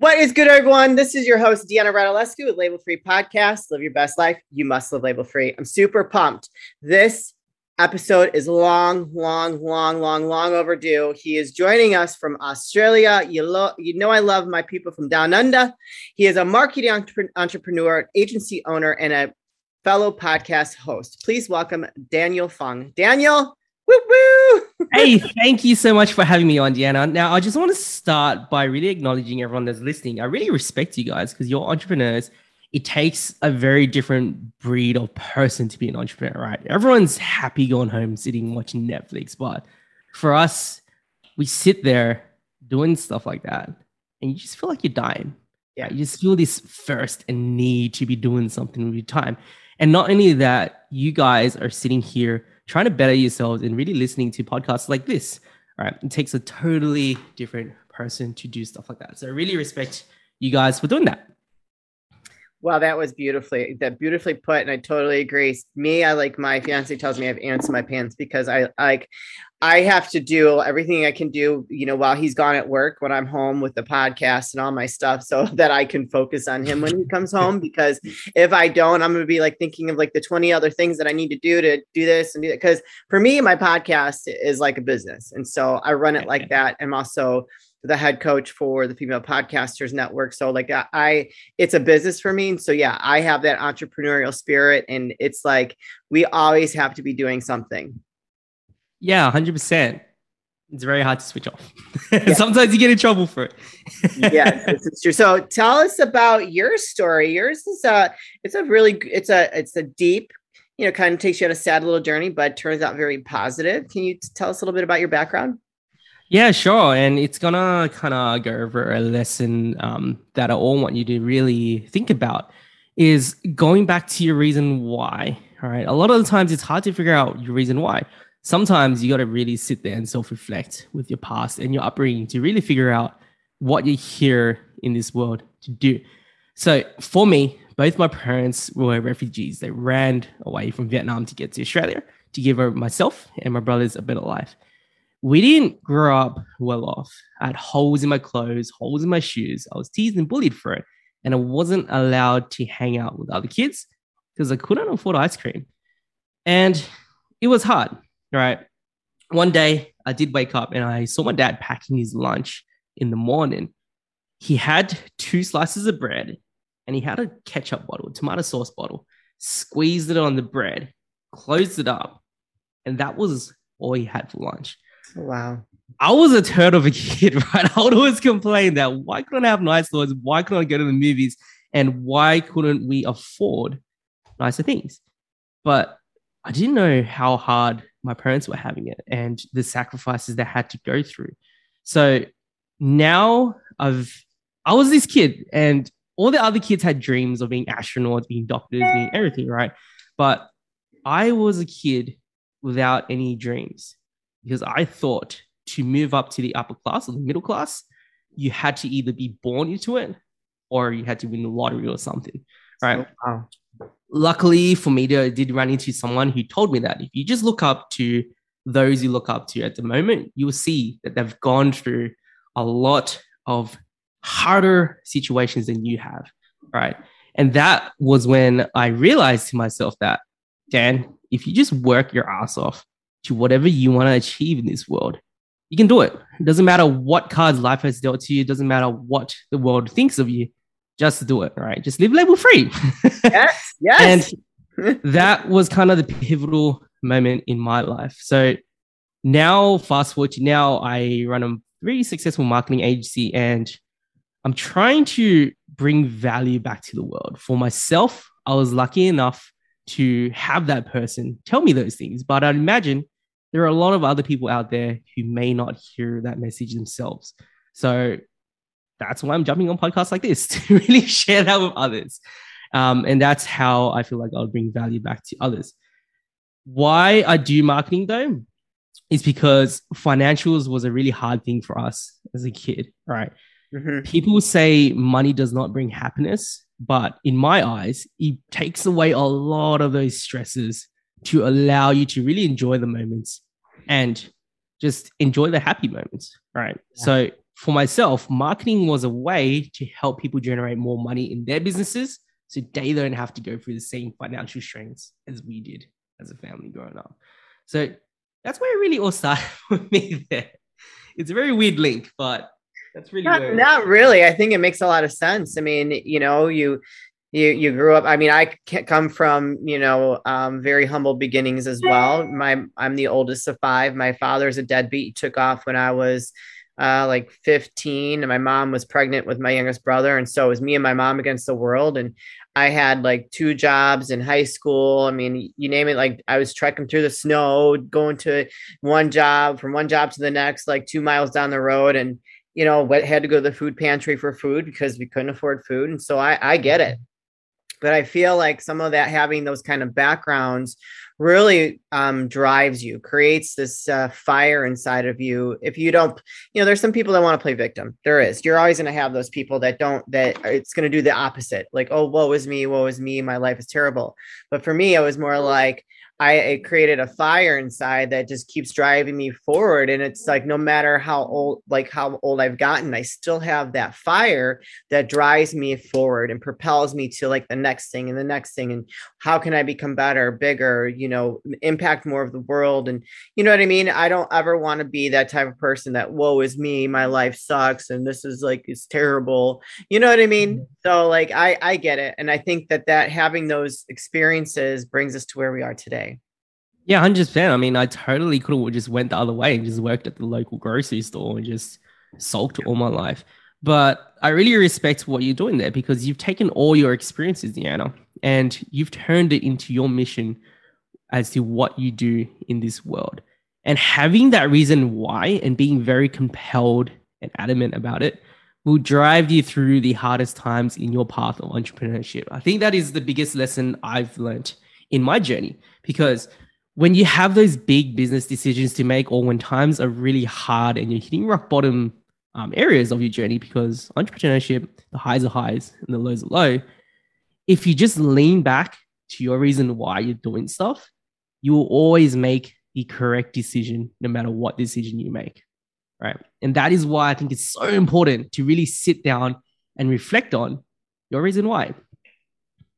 What is good, everyone? This is your host, Deanna Radulescu with Label Free Podcast. Live your best life. You must live label free. I'm super pumped. This episode is long, long, long, long, long overdue. He is joining us from Australia. You, lo- you know, I love my people from down under. He is a marketing entre- entrepreneur, agency owner, and a fellow podcast host. Please welcome Daniel Phung. Daniel! Hey, thank you so much for having me on, Deanna. Now, I just want to start by really acknowledging everyone that's listening. I really respect you guys because you're entrepreneurs. It takes a very different breed of person to be an entrepreneur, right? Everyone's happy going home, sitting watching Netflix. But for us, we sit there doing stuff like that, and you just feel like you're dying. Yeah, you just feel this thirst and need to be doing something with your time. And not only that, you guys are sitting here trying to better yourselves and really listening to podcasts like this. All right. It takes a totally different person to do stuff like that. So I really respect you guys for doing that. Well, that was beautifully that beautifully put, and I totally agree. Me, I like my fiance tells me I have ants in my pants because I like I have to do everything I can do, you know, while he's gone at work when I'm home with the podcast and all my stuff so that I can focus on him when he comes home. Because if I don't, I'm going to be like thinking of like the 20 other things that I need to do to do this and do that. Because for me, my podcast is like a business. And so I run it like that. I'm also the head coach for the Female Podcasters Network. So like uh, I, it's a business for me. And so yeah, I have that entrepreneurial spirit, and it's like we always have to be doing something. Yeah, hundred percent. It's very hard to switch off. Yeah. Sometimes you get in trouble for it. yeah, this is true. So tell us about your story. Yours is a, it's a really, it's a, it's a deep, you know, kind of takes you on a sad little journey, but turns out very positive. Can you tell us a little bit about your background? Yeah, sure. And it's gonna kind of go over a lesson um, that I all want you to really think about is going back to your reason why. All right. A lot of the times it's hard to figure out your reason why. Sometimes you got to really sit there and self reflect with your past and your upbringing to really figure out what you're here in this world to do. So for me, both my parents were refugees. They ran away from Vietnam to get to Australia to give myself and my brothers a better life we didn't grow up well off. I had holes in my clothes, holes in my shoes. I was teased and bullied for it. And I wasn't allowed to hang out with other kids because I couldn't afford ice cream. And it was hard, right? One day I did wake up and I saw my dad packing his lunch in the morning. He had two slices of bread and he had a ketchup bottle, a tomato sauce bottle, squeezed it on the bread, closed it up, and that was all he had for lunch. Wow. I was a turd of a kid, right? I would always complain that why couldn't I have nice clothes? Why couldn't I go to the movies? And why couldn't we afford nicer things? But I didn't know how hard my parents were having it and the sacrifices they had to go through. So now I've I was this kid and all the other kids had dreams of being astronauts, being doctors, being everything, right? But I was a kid without any dreams because I thought to move up to the upper class or the middle class, you had to either be born into it or you had to win the lottery or something. Right. Wow. Luckily for me, I did run into someone who told me that if you just look up to those you look up to at the moment, you will see that they've gone through a lot of harder situations than you have. Right. And that was when I realized to myself that, Dan, if you just work your ass off, to whatever you want to achieve in this world, you can do it. It doesn't matter what cards life has dealt to you. It doesn't matter what the world thinks of you. Just do it. Right. Just live label free. yes. Yes. and that was kind of the pivotal moment in my life. So now, fast forward to now, I run a very successful marketing agency and I'm trying to bring value back to the world. For myself, I was lucky enough to have that person tell me those things. But I'd imagine there are a lot of other people out there who may not hear that message themselves. So that's why I'm jumping on podcasts like this to really share that with others. Um, and that's how I feel like I'll bring value back to others. Why I do marketing though is because financials was a really hard thing for us as a kid, right? Mm-hmm. People say money does not bring happiness, but in my eyes, it takes away a lot of those stresses to allow you to really enjoy the moments and just enjoy the happy moments. Right. Yeah. So for myself, marketing was a way to help people generate more money in their businesses so they don't have to go through the same financial strains as we did as a family growing up. So that's where it really all started for me there. It's a very weird link, but that's really not, not really. I think it makes a lot of sense. I mean, you know, you you you grew up i mean i come from you know um, very humble beginnings as well my i'm the oldest of five my father's a deadbeat he took off when i was uh, like 15 and my mom was pregnant with my youngest brother and so it was me and my mom against the world and i had like two jobs in high school. I mean you name it like i was trekking through the snow going to one job from one job to the next like two miles down the road and you know had to go to the food pantry for food because we couldn't afford food and so i i get it but i feel like some of that having those kind of backgrounds really um, drives you creates this uh, fire inside of you. If you don't you know there's some people that want to play victim. There is. You're always going to have those people that don't that it's going to do the opposite. Like oh woe is me woe is me my life is terrible. But for me it was more like I it created a fire inside that just keeps driving me forward. And it's like no matter how old, like how old I've gotten, I still have that fire that drives me forward and propels me to like the next thing and the next thing. And how can I become better, bigger, you know, impact more of the world? And you know what I mean? I don't ever want to be that type of person that woe is me, my life sucks, and this is like it's terrible. You know what I mean? Mm-hmm. So like I I get it. And I think that that having those experiences brings us to where we are today. Yeah, hundred percent. I mean, I totally could have just went the other way and just worked at the local grocery store and just sulked all my life. But I really respect what you're doing there because you've taken all your experiences, Deanna, and you've turned it into your mission as to what you do in this world. And having that reason why and being very compelled and adamant about it will drive you through the hardest times in your path of entrepreneurship. I think that is the biggest lesson I've learned in my journey because when you have those big business decisions to make, or when times are really hard and you're hitting rock bottom um, areas of your journey, because entrepreneurship, the highs are highs and the lows are low. If you just lean back to your reason why you're doing stuff, you will always make the correct decision no matter what decision you make. Right. And that is why I think it's so important to really sit down and reflect on your reason why.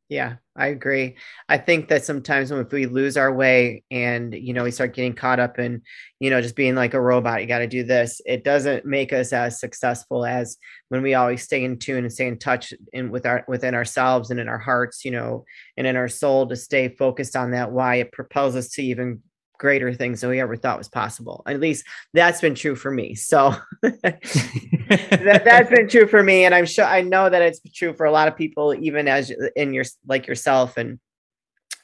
Yeah, I agree. I think that sometimes when if we lose our way and you know we start getting caught up in you know just being like a robot, you got to do this. It doesn't make us as successful as when we always stay in tune and stay in touch in with our within ourselves and in our hearts, you know, and in our soul to stay focused on that. Why it propels us to even greater things than we ever thought was possible. At least that's been true for me. So that, has been true for me. And I'm sure I know that it's true for a lot of people, even as in your like yourself. And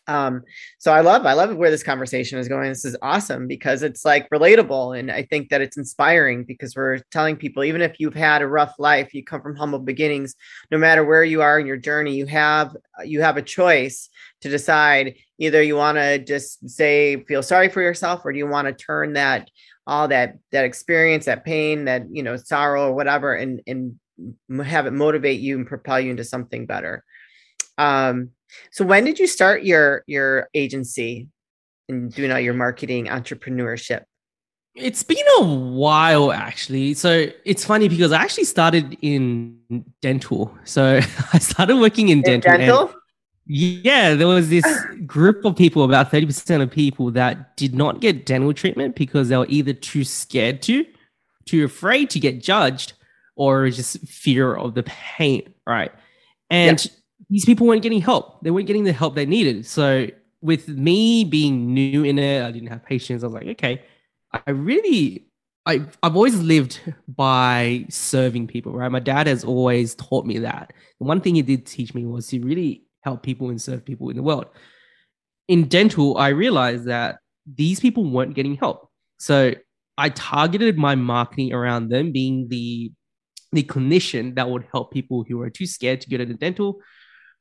um, so I love, I love where this conversation is going. This is awesome because it's like relatable. And I think that it's inspiring because we're telling people, even if you've had a rough life, you come from humble beginnings, no matter where you are in your journey, you have, you have a choice to decide either you want to just say, feel sorry for yourself, or do you want to turn that, all that, that experience, that pain, that, you know, sorrow or whatever, and, and have it motivate you and propel you into something better. Um, so when did you start your your agency and doing all your marketing entrepreneurship? It's been a while actually. So it's funny because I actually started in dental. So I started working in, in dental. dental? Yeah, there was this group of people, about 30% of people that did not get dental treatment because they were either too scared to, too afraid to get judged, or just fear of the pain, right? And yeah these people weren't getting help. They weren't getting the help they needed. So with me being new in it, I didn't have patience. I was like, okay, I really, I, I've always lived by serving people, right? My dad has always taught me that. The one thing he did teach me was to really help people and serve people in the world. In dental, I realized that these people weren't getting help. So I targeted my marketing around them being the the clinician that would help people who are too scared to go to the dental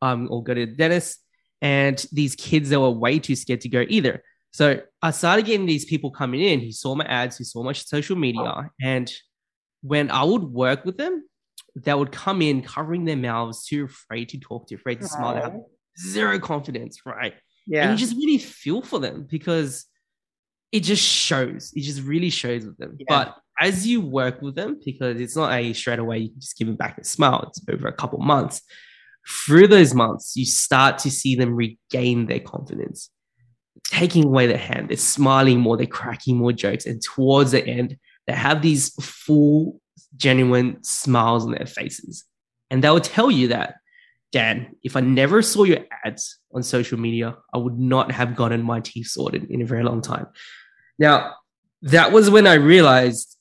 um, or go to the dentist. And these kids that were way too scared to go either. So I started getting these people coming in He saw my ads, He saw my social media. And when I would work with them, they would come in covering their mouths, too afraid to talk, too afraid to smile, have zero confidence, right? Yeah. And you just really feel for them because it just shows. It just really shows with them. Yeah. But as you work with them, because it's not a straight away, you can just give them back a smile. It's over a couple months. Through those months, you start to see them regain their confidence, taking away their hand. They're smiling more, they're cracking more jokes. And towards the end, they have these full, genuine smiles on their faces. And they'll tell you that, Dan, if I never saw your ads on social media, I would not have gotten my teeth sorted in a very long time. Now, that was when I realized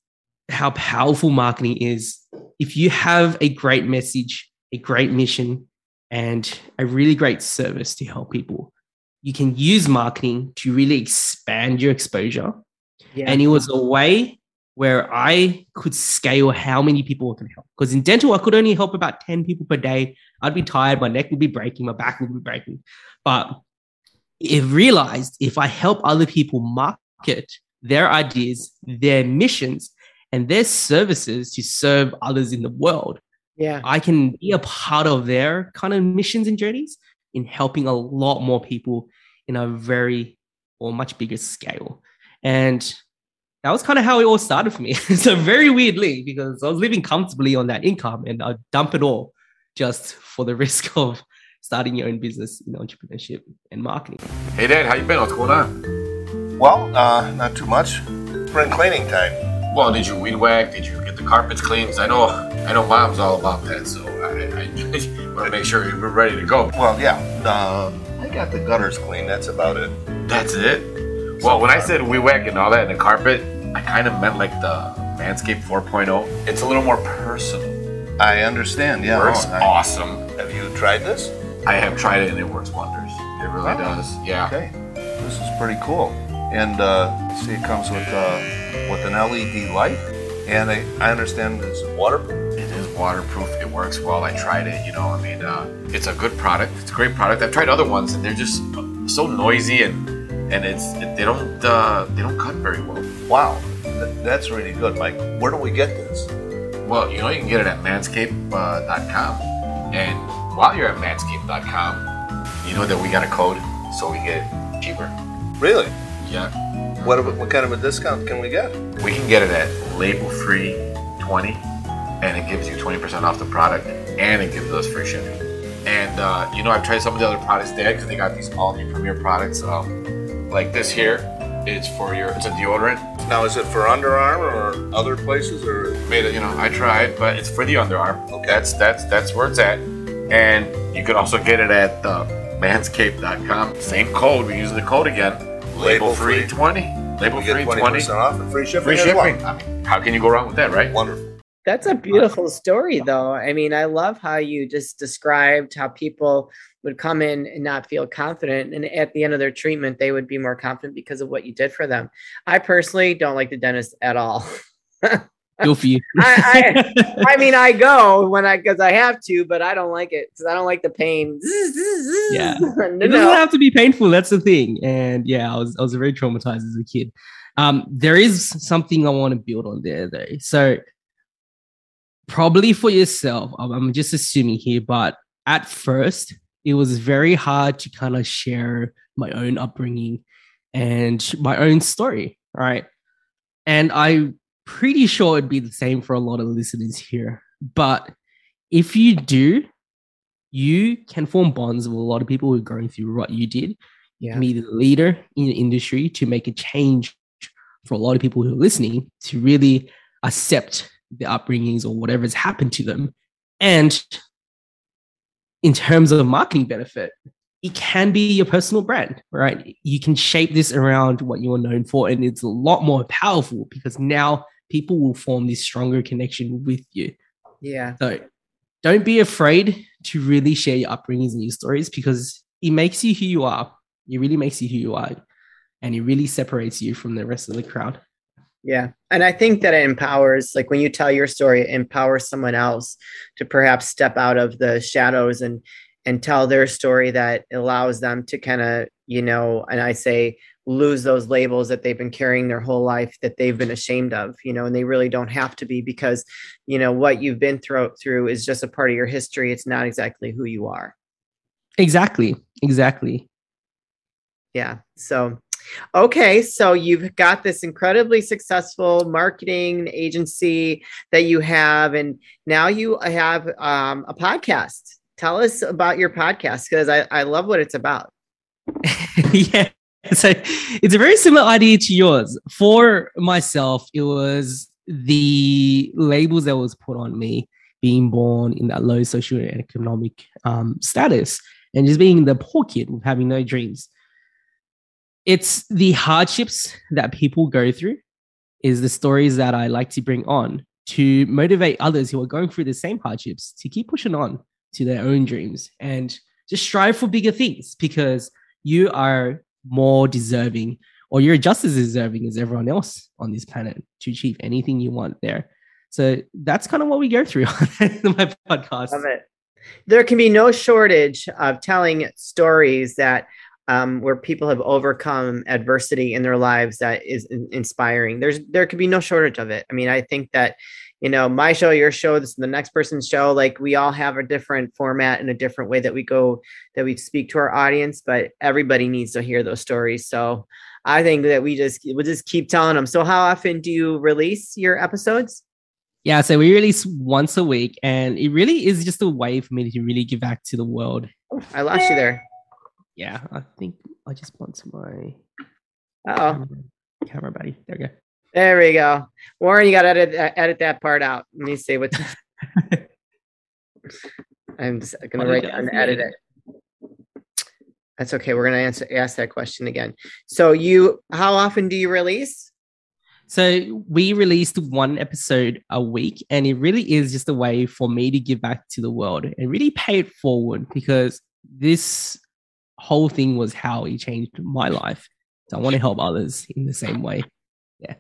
how powerful marketing is. If you have a great message, a great mission, and a really great service to help people, you can use marketing to really expand your exposure. Yeah. And it was a way where I could scale how many people I can help. Because in dental, I could only help about 10 people per day. I'd be tired, my neck would be breaking, my back would be breaking. But it realized if I help other people market their ideas, their missions, and their services to serve others in the world, yeah. I can be a part of their kind of missions and journeys in helping a lot more people in a very or much bigger scale. And that was kind of how it all started for me. so very weirdly, because I was living comfortably on that income and I'd dump it all just for the risk of starting your own business in entrepreneurship and marketing. Hey Dad, how you been? What's going on? Well, uh, not too much. Spring cleaning time. Well, did you weed whack? Did you get the carpets cleaned I know, I know, Mom's all about that. So I, I want to make sure we're ready to go. Well, yeah. Um, I got the gutters clean. That's about it. That's it. Well, when I said we whack and all that and the carpet, I kind of meant like the Manscaped 4.0. It's a little more personal. I understand. Yeah. works oh, I- awesome. Have you tried this? I have tried it and it works wonders. It really Oh, does. Yeah. Okay. This is pretty cool. And uh, see, it comes with uh, with an LED light, and I, I understand it's waterproof. Waterproof. It works well. I tried it. You know, I mean, uh, it's a good product. It's a great product. I've tried other ones, and they're just so noisy, and and it's they don't uh, they don't cut very well. Wow, that's really good, Mike. Where do we get this? Well, you know, you can get it at manscaped.com, and while you're at manscaped.com, you know that we got a code, so we get it cheaper. Really? Yeah, What what kind of a discount can we get? we can get it at label free 20 and it gives you 20% off the product and it gives us free shipping and uh, you know i've tried some of the other products there because they got these all new premier products um, like this here it's for your it's a deodorant Now, is it for underarm or other places or? made it you know i tried but it's for the underarm Okay. that's that's that's where it's at and you can also get it at uh, manscaped.com same code we're using the code again label, Label free. 20 label free 20 twenty percent off and free shipping. free shipping well. I mean, how can you go wrong with that right Wonderful. That's a beautiful story, though. I mean, I love how you just described how people would come in and not feel confident. And at the end of their treatment, they would be more confident because of what you did for them. I personally don't like the dentist at all. Good for you. I, I mean, I go when I, because I have to, but I don't like it because I don't like the pain. Yeah. no, it doesn't no. have to be painful. That's the thing. And yeah, I was I was very traumatized as a kid. Um, there is something I want to build on there though. So probably for yourself, I'm, just assuming here, but at first it was very hard to kind of share my own upbringing and my own story, right? And I'm pretty sure it'd be the same for a lot of listeners here. But if you do, you can form bonds with a lot of people who are going through what you did. You Yeah. can be the leader in the industry to make a change for a lot of people who are listening to really accept the upbringings or whatever's happened to them. And in terms of marketing benefit, it can be your personal brand, right? You can shape this around what you're known for, and it's a lot more powerful because now people will form this stronger connection with you. Yeah. So don't be afraid to really share your upbringings and your stories because it makes you who you are. It really makes you who you are. And it really separates you from the rest of the crowd. Yeah. And I think that it empowers, like when you tell your story, it empowers someone else to perhaps step out of the shadows and and tell their story that allows them to kind of, you know, and I say lose those labels that they've been carrying their whole life that they've been ashamed of, you know, and they really don't have to be because, you know, what you've been through through is just a part of your history. It's not exactly who you are. Exactly. Exactly. yeah so Okay, so you've got this incredibly successful marketing agency that you have, and now you have um, a podcast. Tell us about your podcast because I, I love what it's about. yeah. So it's a very similar idea to yours. For myself, it was the labels that was put on me being born in that low social and economic um, status and just being the poor kid with having no dreams. It's the hardships that people go through, is the stories that I like to bring on to motivate others who are going through the same hardships to keep pushing on to their own dreams and just strive for bigger things because you are more deserving or you're just as deserving as everyone else on this planet to achieve anything you want there. So that's kind of what we go through on my podcast. Love it. There can be no shortage of telling stories that um, where people have overcome adversity in their lives that is inspiring. There's there could be no shortage of it. I mean, I think that you know my show, your show, this the next person's show. Like we all have a different format and a different way that we go that we speak to our audience, but everybody needs to hear those stories. So I think that we just we'll just keep telling them. So how often do you release your episodes? Yeah, so we release once a week, and it really is just a way for me to really give back to the world. I lost you there. Yeah, I think I just want to my oh camera buddy. There we go. There we go. Warren, you got to edit, edit that part out. Let me see what. I'm going to write down edit it. That's okay. We're going to answer ask that question again. So you, how often do you release? So we released one episode a week, and it really is just a way for me to give back to the world and really pay it forward because this whole thing was how he changed my life. So I want to help others in the same way. Yeah.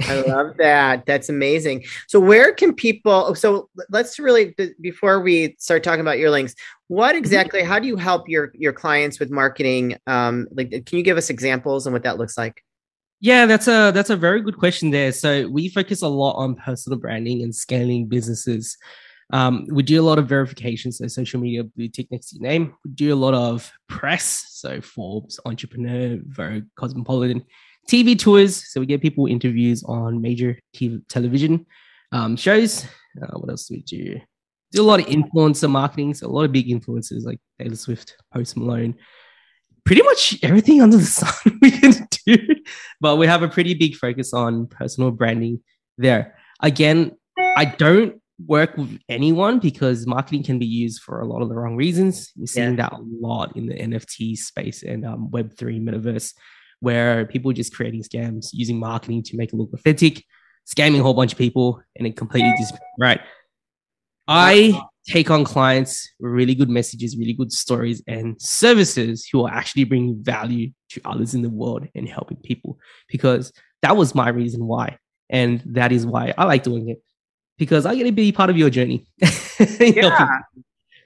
I love that. That's amazing. So where can people so let's really before we start talking about your links, what mm-hmm. exactly how do you help your your clients with marketing? Um like can you give us examples and what that looks like? Yeah, that's a that's a very good question there. So we focus a lot on personal branding and scaling businesses. Um, we do a lot of verification, so social media blue tick next to your name. We do a lot of press, so Forbes, Entrepreneur, Vogue, Cosmopolitan, TV tours. So we get people interviews on major TV, television um, shows. Uh, what else do we do? Do a lot of influencer marketing. So a lot of big influencers like Taylor Swift, Post Malone, pretty much everything under the sun we can do. But we have a pretty big focus on personal branding there. Again, I don't work with anyone because marketing can be used for a lot of the wrong reasons. We're seeing yeah. that a lot in the NFT space and um, Web3 metaverse where people are just creating scams using marketing to make it look authentic, scamming a whole bunch of people, and it completely just right. I take on clients with really good messages, really good stories, and services who are actually bringing value to others in the world and helping people because that was my reason why. And that is why I like doing it because I get to be part of your journey. yeah.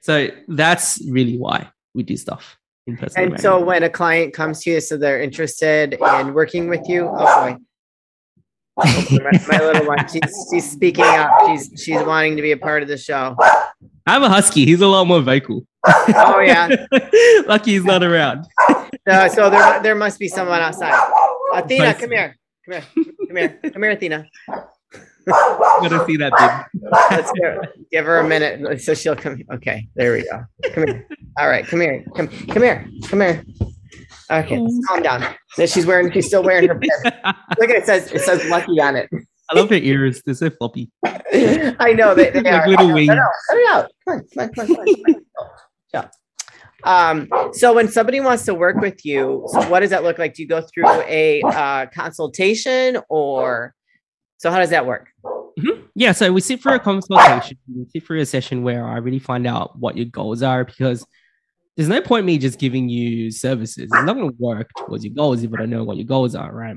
so that's really why we do stuff in person. And so when a client comes to you, so they're interested in working with you. Oh boy. My, my, little one, she's, she's speaking up. She's she's wanting to be a part of the show. I'm a husky. He's a lot more vocal. Oh yeah. Lucky he's not around. Uh, so there there must be someone outside. Athena, come here. Come here. Come here. Come here, Athena. I'm gonna see that big. Let's give, give her a minute so she'll come. Okay, there we go. Come here. All right, come here. Come, come here. Come here. Okay, calm down. She's wearing. She's still wearing her. Look at it. it. Says it says lucky on it. I love her ears. They're so floppy. I know they, they like are. Little wings. Let it out. Come on, come on, come on, come on. Yeah. Um, so when somebody wants to work with you, so what does that look like? Do you go through a uh, consultation or so how does that work? Mm-hmm. Yeah, so we sit for a consultation. We sit for a session where I really find out what your goals are because there's no point me just giving you services. It's not going to work towards your goals if I don't know what your goals are, right?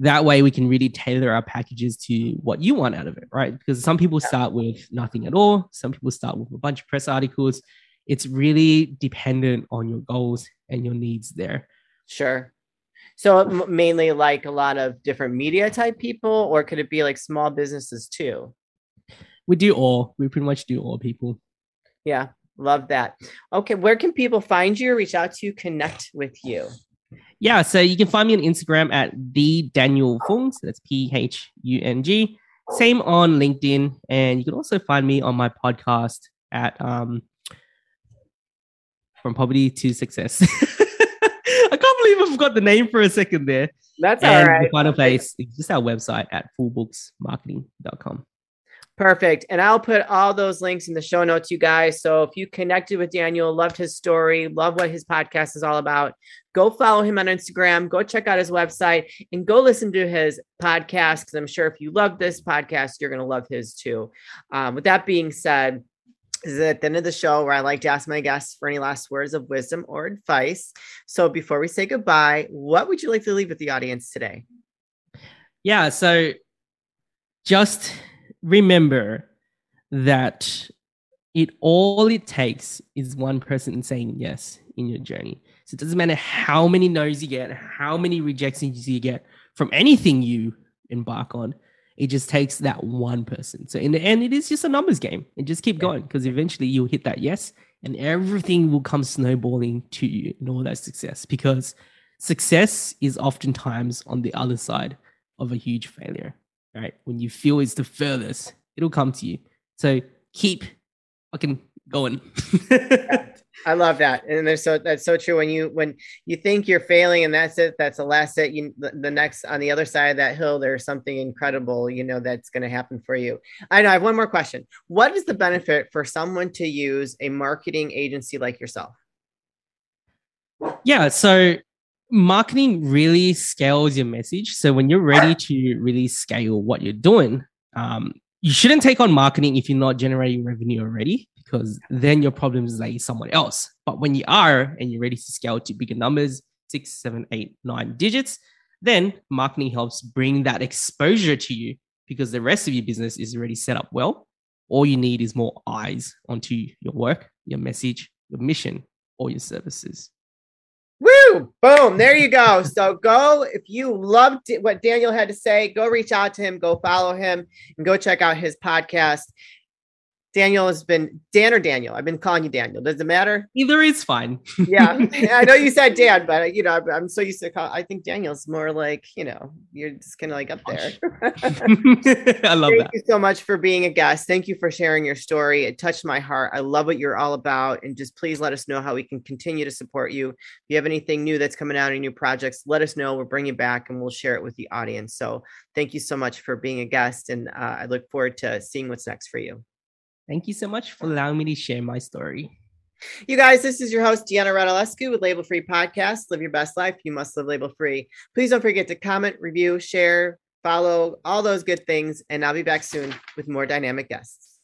That way we can really tailor our packages to what you want out of it, right? Because some people start with nothing at all. Some people start with a bunch of press articles. It's really dependent on your goals and your needs there. Sure. So mainly like a lot of different media type people, or could it be like small businesses too? We do all. We pretty much do all people. Yeah, love that. Okay, where can people find you, reach out to you, connect with you? yeah, so you can find me on Instagram at the Daniel Phung. So that's P H U N G. Same on LinkedIn, and you can also find me on my podcast at um, From Poverty to Success. I can't believe I forgot the name for a second there. That's all and right. the final place is just our website at fullbooksmarketing.com. Perfect. And I'll put all those links in the show notes, you guys. So if you connected with Daniel, loved his story, love what his podcast is all about, go follow him on Instagram, go check out his website, and go listen to his podcast. Because I'm sure if you love this podcast, you're going to love his too. Um, with that being said, is at the end of the show where I like to ask my guests for any last words of wisdom or advice. So before we say goodbye, what would you like to leave with the audience today? Yeah, so just remember that it all it takes is one person saying yes in your journey. So it doesn't matter how many no's you get, how many rejections you get from anything you embark on. It just takes that one person. So in the end, it is just a numbers game. And just keep going because eventually you'll hit that yes, and everything will come snowballing to you and all that success. Because success is oftentimes on the other side of a huge failure right? When you feel it's the furthest, it'll come to you. So keep fucking going. I love that, and there's so that's so true. When you when you think you're failing, and that's it, that's the last it. You the, next on the other side of that hill, there's something incredible, you know, that's going to happen for you. I know. I have one more question. What is the benefit for someone to use a marketing agency like yourself? yeah. So marketing really scales your message. So when you're ready to really scale what you're doing, um, you shouldn't take on marketing if you're not generating revenue already, because then your problems like someone else. But when you are and you're ready to scale to bigger numbers, six, seven, eight, nine digits, then marketing helps bring that exposure to you because the rest of your business is already set up well. All you need is more eyes onto your work, your message, your mission, or your services. Woo! Boom! There you go. So go if you loved what Daniel had to say, go reach out to him, go follow him, and go check out his podcast. Daniel has been Dan or Daniel. I've been calling you Daniel. Does it matter? Either is fine. Yeah, I know you said Dan, but you know I'm, so used to call. I think Daniel's more like you know you're just kind of like up there. I love that. Thank that. you so much for being a guest. Thank you for sharing your story. It touched my heart. I love what you're all about. And just please let us know how we can continue to support you. If you have anything new that's coming out, any new projects, let us know. We'll bring you back and we'll share it with the audience. So thank you so much for being a guest. And uh, I look forward to seeing what's next for you. Thank you so much for allowing me to share my story. You guys, this is your host, Deanna Radulescu with Label Free Podcast. Live your best life. You must live label free. Please don't forget to comment, review, share, follow, all those good things. And I'll be back soon with more dynamic guests.